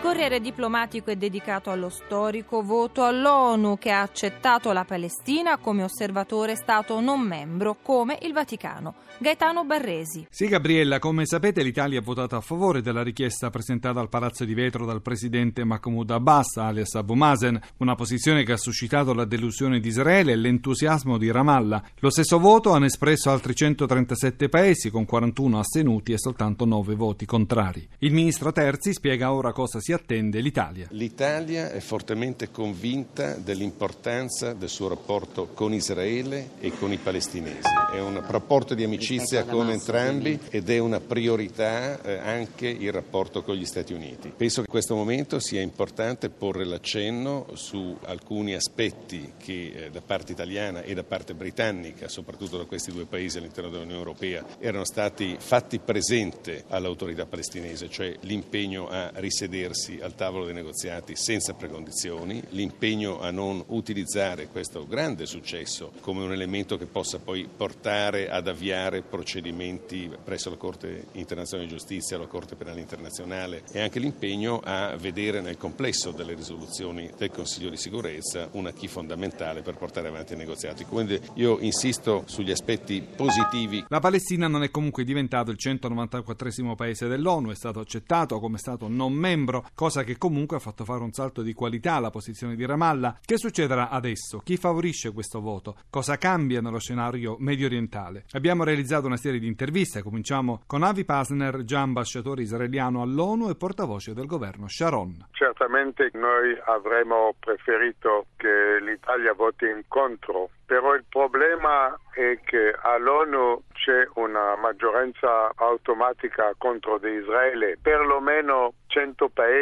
Corriere diplomatico è dedicato allo storico voto all'ONU che ha accettato la Palestina come osservatore Stato non membro, come il Vaticano. Gaetano Barresi. Sì, Gabriella, come sapete l'Italia ha votato a favore della richiesta presentata al Palazzo di Vetro dal presidente Mahmoud Abbas, alias Abu Mazen, una posizione che ha suscitato la delusione di Israele e l'entusiasmo di Ramallah. Lo stesso voto hanno espresso altri 137 paesi, con 41 astenuti e soltanto 9 voti contrari. Il ministro Terzi spiega ora cosa si attende l'Italia. L'Italia è fortemente convinta dell'importanza del suo rapporto con Israele e con i palestinesi. È un rapporto di amicizia con entrambi ed è una priorità eh, anche il rapporto con gli Stati Uniti. Penso che in questo momento sia importante porre l'accenno su alcuni aspetti che eh, da parte italiana e da parte britannica, soprattutto da questi due paesi all'interno dell'Unione Europea, erano stati fatti presente all'autorità palestinese, cioè l'impegno a risedersi mettersi al tavolo dei negoziati senza precondizioni, l'impegno a non utilizzare questo grande successo come un elemento che possa poi portare ad avviare procedimenti presso la Corte internazionale di giustizia, la Corte penale internazionale e anche l'impegno a vedere nel complesso delle risoluzioni del Consiglio di sicurezza una key fondamentale per portare avanti i negoziati. Quindi io insisto sugli aspetti positivi. La Palestina non è comunque diventato il 194 paese dell'ONU, è stato accettato come Stato non membro cosa che comunque ha fatto fare un salto di qualità alla posizione di Ramallah. Che succederà adesso? Chi favorisce questo voto? Cosa cambia nello scenario medio orientale? Abbiamo realizzato una serie di interviste, cominciamo con Avi Pasner, già ambasciatore israeliano all'ONU e portavoce del governo Sharon. Certamente noi avremmo preferito che l'Italia voti incontro però il problema è che all'ONU c'è una maggioranza automatica contro Israele, perlomeno 100 paesi,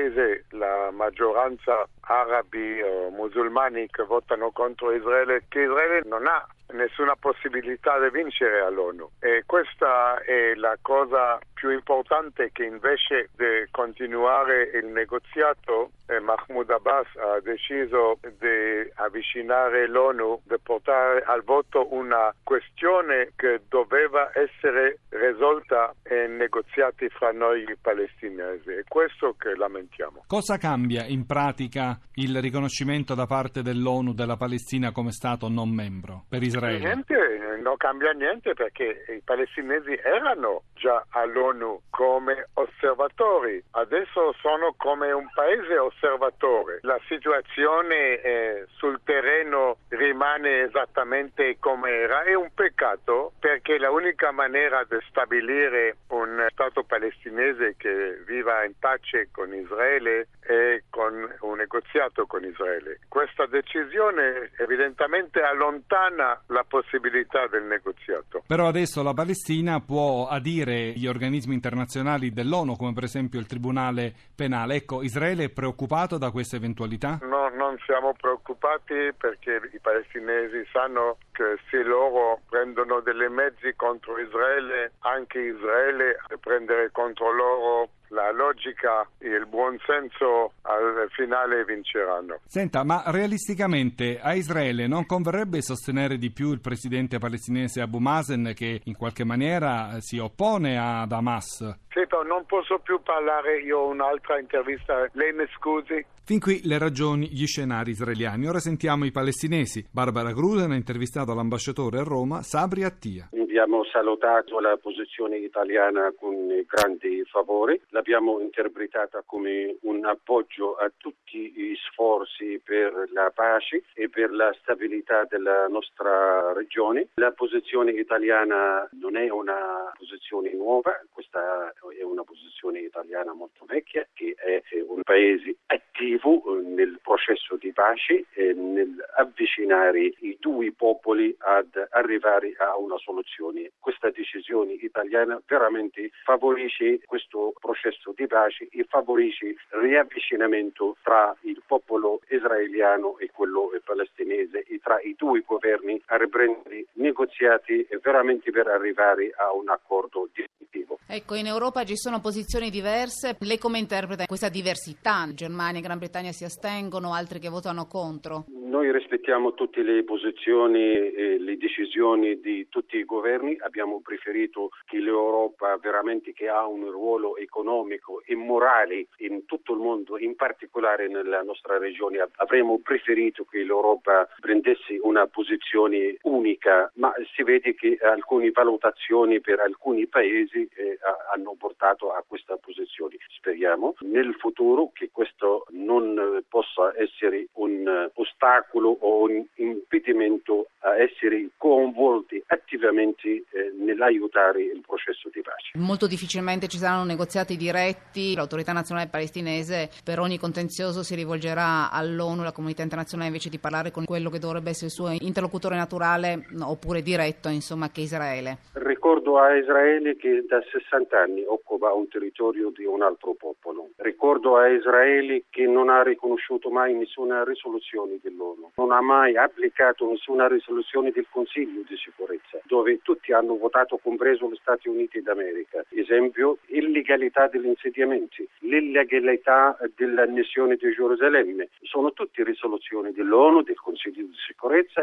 la maggioranza arabi o musulmani che votano contro Israele, che Israele non ha nessuna possibilità di vincere all'ONU e questa è la cosa più importante che invece di continuare il negoziato eh, Mahmoud Abbas ha deciso di avvicinare l'ONU, di portare al voto una questione che doveva essere risolta in negoziati fra noi palestinesi. È questo che lamentiamo. Cosa cambia in pratica il riconoscimento da parte dell'ONU della Palestina come Stato non membro per Israele? Niente, non cambia niente perché i palestinesi erano già all'ONU come osservatori, adesso sono come un paese osservatore. La situazione eh, sul terreno rimane esattamente come era, è un peccato perché l'unica maniera di stabilire un Stato palestinese che viva in pace con Israele è con un negoziato con Israele. Questa decisione evidentemente allontana la possibilità del negoziato. Però adesso la Palestina può adire gli organismi internazionali dell'ONU, come per esempio il Tribunale Penale. Ecco, Israele è preoccupato da questa eventualità? No, non siamo preoccupati perché i palestinesi sanno che se loro prendono delle mezzi contro Israele, anche Israele prendere contro loro la logica e il buonsenso al finale vinceranno. Senta, ma realisticamente a Israele non converrebbe sostenere di più il presidente palestinese Abu Mazen che in qualche maniera si oppone ad Hamas? Senta, non posso più parlare, io ho un'altra intervista, lei mi scusi? Fin qui le ragioni, gli scenari israeliani. Ora sentiamo i palestinesi. Barbara Gruden ha intervistato l'ambasciatore a Roma, Sabri Attia. Abbiamo salutato la posizione italiana con grandi favore, l'abbiamo interpretata come un appoggio a tutti gli sforzi per la pace e per la stabilità della nostra regione. La posizione italiana non è una posizione nuova, questa è una posizione italiana molto vecchia che è un paese attivo nel processo di pace e nell'avvicinare i due popoli ad arrivare a una soluzione. Questa decisione italiana veramente favorisce questo processo di pace e favorisce il riavvicinamento tra il popolo israeliano e quello palestinese e tra i due governi a riprendere negoziati veramente per arrivare a un accordo definitivo. Ecco, in Europa ci sono posizioni diverse. Lei come interpreta questa diversità? Germania e Gran Bretagna si astengono, altri che votano contro? Noi rispettiamo tutte le posizioni e le decisioni di tutti i governi. Abbiamo preferito che l'Europa veramente che ha un ruolo economico e morale in tutto il mondo, in particolare nella nostra regione, avremmo preferito che l'Europa prendesse una posizione unica, ma si vede che alcune valutazioni per alcuni paesi eh, hanno portato a questa posizione. Speriamo nel futuro che questo non possa essere un ostacolo ostacolo o un impedimento a essere coinvolti attivamente eh, nell'aiutare il processo di pace. Molto difficilmente ci saranno negoziati diretti, l'autorità nazionale palestinese per ogni contenzioso si rivolgerà all'ONU, la comunità internazionale invece di parlare con quello che dovrebbe essere il suo interlocutore naturale oppure diretto, insomma, che è Israele. Ricordo a Israele che da 60 anni occupa un territorio di un altro popolo. Ricordo a Israele che non ha riconosciuto mai nessuna risoluzione dell'ONU. Non ha mai applicato nessuna risoluzione del Consiglio di sicurezza, dove tutti hanno votato, compreso gli Stati Uniti d'America. Esempio, illegalità degli insediamenti, l'illegalità dell'annessione di Gerusalemme. Sono tutte risoluzioni dell'ONU, del Consiglio di sicurezza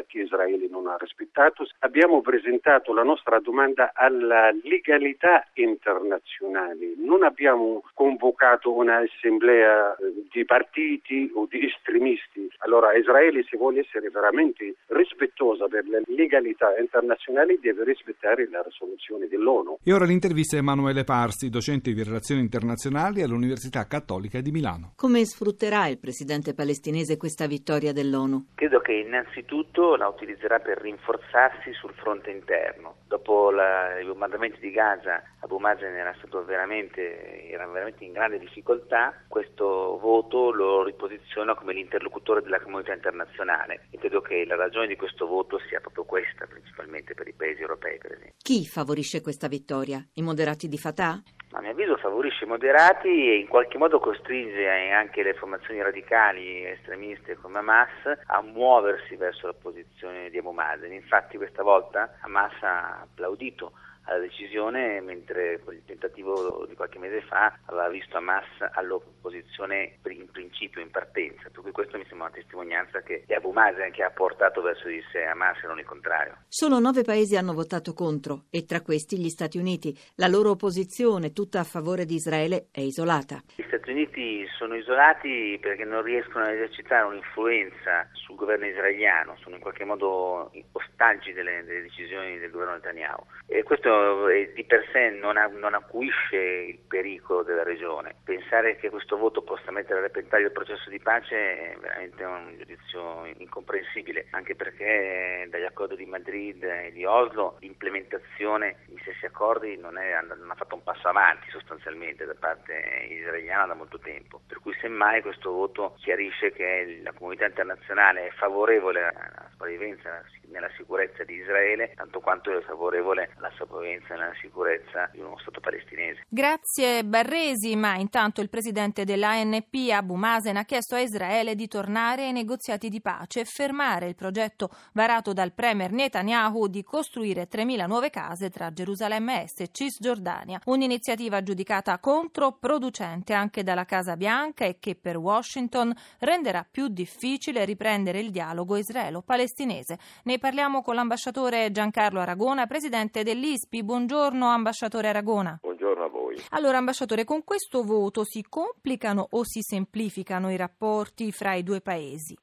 che Israele non ha rispettato. Abbiamo presentato la nostra domanda alla legalità internazionale. Non abbiamo convocato un'assemblea di partiti o di estremisti. Allora Israele se vuole essere veramente rispettosa per le legalità internazionali deve rispettare la risoluzione dell'ONU. E ora l'intervista a Emanuele Parsi, docente di relazioni internazionali all'Università Cattolica di Milano. Come sfrutterà il presidente palestinese questa vittoria dell'ONU? Credo che innanzitutto la utilizzerà per rinforzarsi sul fronte interno. Dopo la, i bombardamenti di Gaza, Abu Mazen era veramente, era veramente in grande difficoltà. Questo voto lo riposiziona come l'interlocutore della comunità internazionale nazionale e credo che la ragione di questo voto sia proprio questa, principalmente per i paesi europei. Chi favorisce questa vittoria? I moderati di Fatah? A mio avviso favorisce i moderati e in qualche modo costringe anche le formazioni radicali estremiste come Hamas a muoversi verso la posizione di Abu Mazen. Infatti questa volta Hamas ha applaudito alla decisione, mentre il tentativo di qualche mese fa aveva visto Hamas all'opposizione in principio, in partenza, per cui questo mi sembra una testimonianza che è Abu Mazen che ha portato verso di sé Hamas e non il contrario. Solo nove paesi hanno votato contro e tra questi gli Stati Uniti. La loro opposizione, tutta a favore di Israele, è isolata. Gli Stati Uniti sono isolati perché non riescono a esercitare un'influenza sul governo israeliano, sono in qualche modo ostaggi delle, delle decisioni del governo Netanyahu. E questo eh, di per sé non, ha, non, acuisce il pericolo della regione. Pensare che questo voto possa mettere a repentaglio il processo di pace è veramente un giudizio incomprensibile, anche perché dagli accordi di Madrid e di Oslo l'implementazione di stessi accordi non, è, non ha fatto un passo avanti sostanzialmente da parte israeliana da molto tempo. Per cui semmai questo voto chiarisce che la comunità internazionale è favorevole alla sopravvivenza nella sicurezza di Israele, tanto quanto è favorevole alla sopravvivenza e alla sicurezza di uno Stato palestinese. Grazie Barresi, ma intanto il presidente dell'ANP Abu Mazen ha chiesto a Israele di tornare ai negoziati di pace e fermare il progetto varato dal premier Netanyahu di costruire 3.000 nuove case tra Gerusalemme Est e Cisgiordania, un'iniziativa giudicata controproducente anche dalla Casa Bianca e che per Washington renderà più difficile riprendere il dialogo israelo-palestinese. Ne parliamo con l'ambasciatore Giancarlo Aragona, presidente dell'ISPI. Buongiorno ambasciatore Aragona. Buongiorno a voi. Allora ambasciatore, con questo voto si complicano o si semplificano i rapporti fra i due paesi?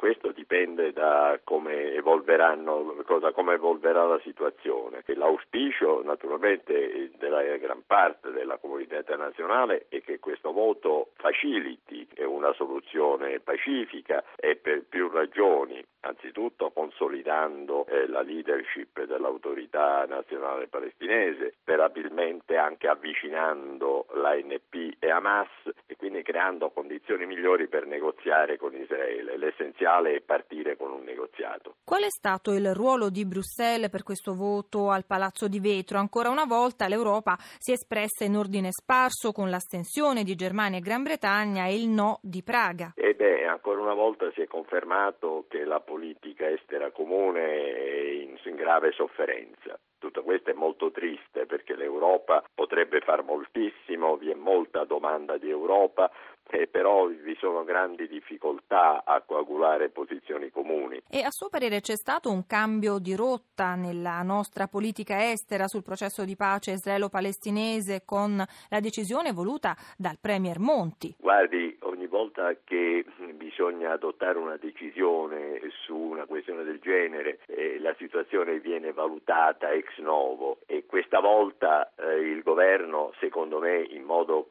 Questo dipende da come cosa, come evolverà la situazione. L'auspicio naturalmente della gran parte della comunità internazionale è che questo voto faciliti una soluzione pacifica e per più ragioni anzitutto consolidando eh, la leadership dell'autorità nazionale palestinese, sperabilmente anche avvicinando l'ANP e Hamas quindi creando condizioni migliori per negoziare con Israele. L'essenziale è partire con un negoziato. Qual è stato il ruolo di Bruxelles per questo voto al Palazzo di Vetro? Ancora una volta l'Europa si è espressa in ordine sparso con l'astensione di Germania e Gran Bretagna e il no di Praga. E beh, ancora una volta si è confermato che la politica estera comune è in, in grave sofferenza Tutto questo è molto triste perché l'Europa potrebbe far moltissimo, vi è molta domanda di Europa, eh, però vi sono grandi difficoltà a coagulare posizioni comuni. E a suo parere c'è stato un cambio di rotta nella nostra politica estera sul processo di pace israelo-palestinese con la decisione voluta dal Premier Monti? Guardi, ogni volta che bisogna adottare una decisione su una questione del genere la situazione viene valutata ex novo e questa volta eh, il governo secondo me in modo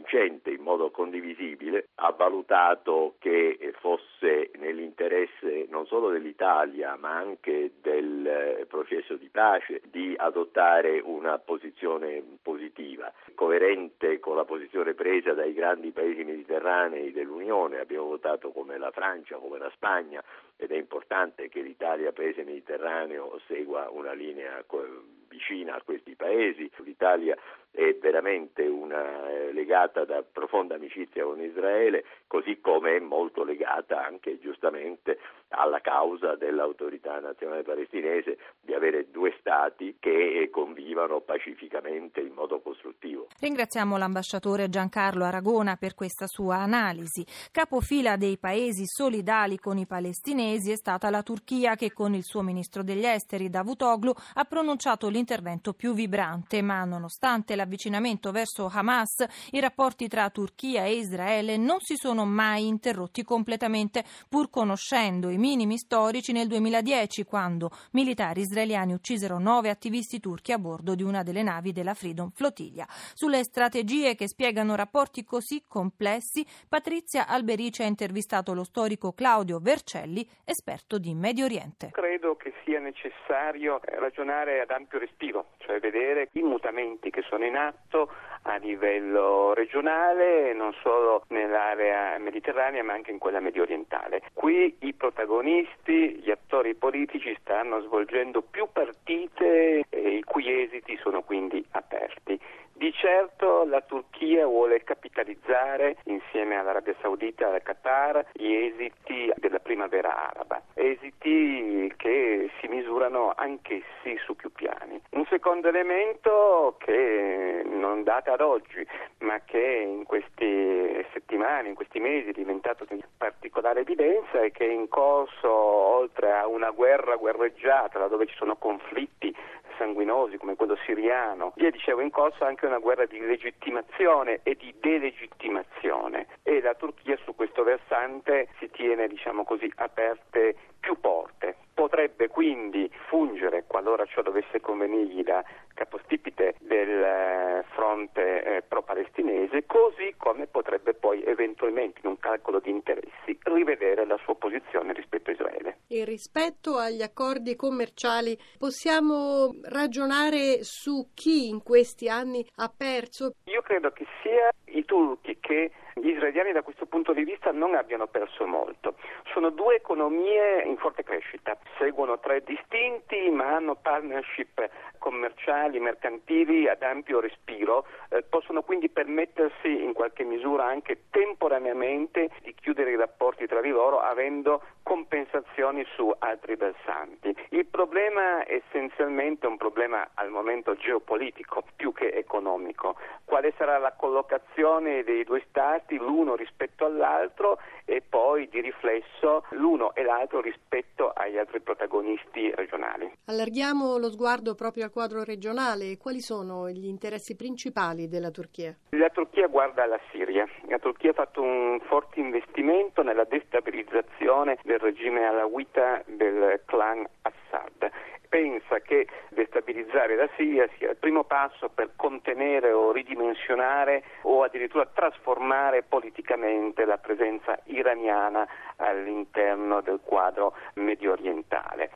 convincente, in modo condivisibile, ha valutato che fosse nell'interesse non solo dell'Italia ma anche del eh, processo di pace di adottare una posizione positiva, coerente con la posizione presa dai grandi paesi mediterranei dell'Unione, abbiamo votato come la Francia, come la Spagna ed è importante che l'Italia, paese mediterraneo, segua una linea vicina a questi paesi. L'Italia è veramente una, eh, legata da profonda amicizia con Israele, così come è molto legata anche giustamente alla causa dell'autorità nazionale palestinese di avere due stati che convivano pacificamente in modo costruttivo. Ringraziamo l'ambasciatore Giancarlo Aragona per questa sua analisi. Capofila dei paesi solidali con i palestinesi è stata la Turchia che con il suo ministro degli esteri Davutoglu ha pronunciato l'intervento più vibrante, ma nonostante l'avvicinamento verso Hamas, i rapporti tra Turchia e Israele non si sono mai interrotti completamente, pur conoscendo i minimi storici nel 2010, quando militari israeliani uccisero nove attivisti turchi a bordo di una delle navi della Freedom Flottiglia. Sulle strategie che spiegano rapporti così complessi, Patrizia Alberici ha intervistato lo storico Claudio Vercelli, esperto di Medio Oriente. Credo che sia necessario ragionare ad ampio respiro, cioè vedere i mutamenti che sono in atto a livello regionale, non solo nell'area mediterranea ma anche in quella medio orientale. Qui i protagonisti, gli attori politici stanno svolgendo più partite eh, i cui esiti sono quindi aperti. Di certo la Turchia vuole capitalizzare insieme all'Arabia Saudita e al Qatar gli esiti della primavera araba, esiti che si misurano anch'essi su più piani. Secondo elemento che non data ad oggi, ma che in queste settimane, in questi mesi è diventato di particolare evidenza è che è in corso, oltre a una guerra guerreggiata, dove ci sono conflitti sanguinosi come quello siriano. Via dicevo in corso anche una guerra di legittimazione e di delegittimazione e la Turchia su questo versante si tiene diciamo così aperte più porte. Potrebbe quindi fungere, qualora ciò dovesse convenirgli, da capostipite del eh, fronte eh, pro-palestinese, così come potrebbe poi eventualmente in un calcolo di interessi rivedere la sua posizione rispetto a Israele. E rispetto agli accordi commerciali possiamo ragionare su chi in questi anni ha perso? Io credo che sia i turchi che gli israeliani da questo punto di vista non abbiano perso molto. Sono due economie in forte crescita, seguono tre distinti ma hanno partnership commerciali, mercantili ad ampio respiro, eh, possono quindi permettersi in qualche misura anche temporaneamente di chiudere i rapporti tra di loro avendo compensazioni su altri versanti. Il problema è essenzialmente un problema al momento geopolitico più che economico. Quale sarà la collocazione dei due stati l'uno rispetto all'altro e poi di riflesso l'uno e l'altro rispetto agli altri protagonisti regionali. Allarghiamo lo sguardo proprio al quadro regionale. Quali sono gli interessi principali della Turchia? La Turchia guarda alla Siria. La Turchia ha fatto un forte investimento nella destabilizzazione del regime alawita del clan Assad pensa che destabilizzare la Siria sia il primo passo per contenere o ridimensionare o addirittura trasformare politicamente la presenza iraniana all'interno del quadro medio orientale.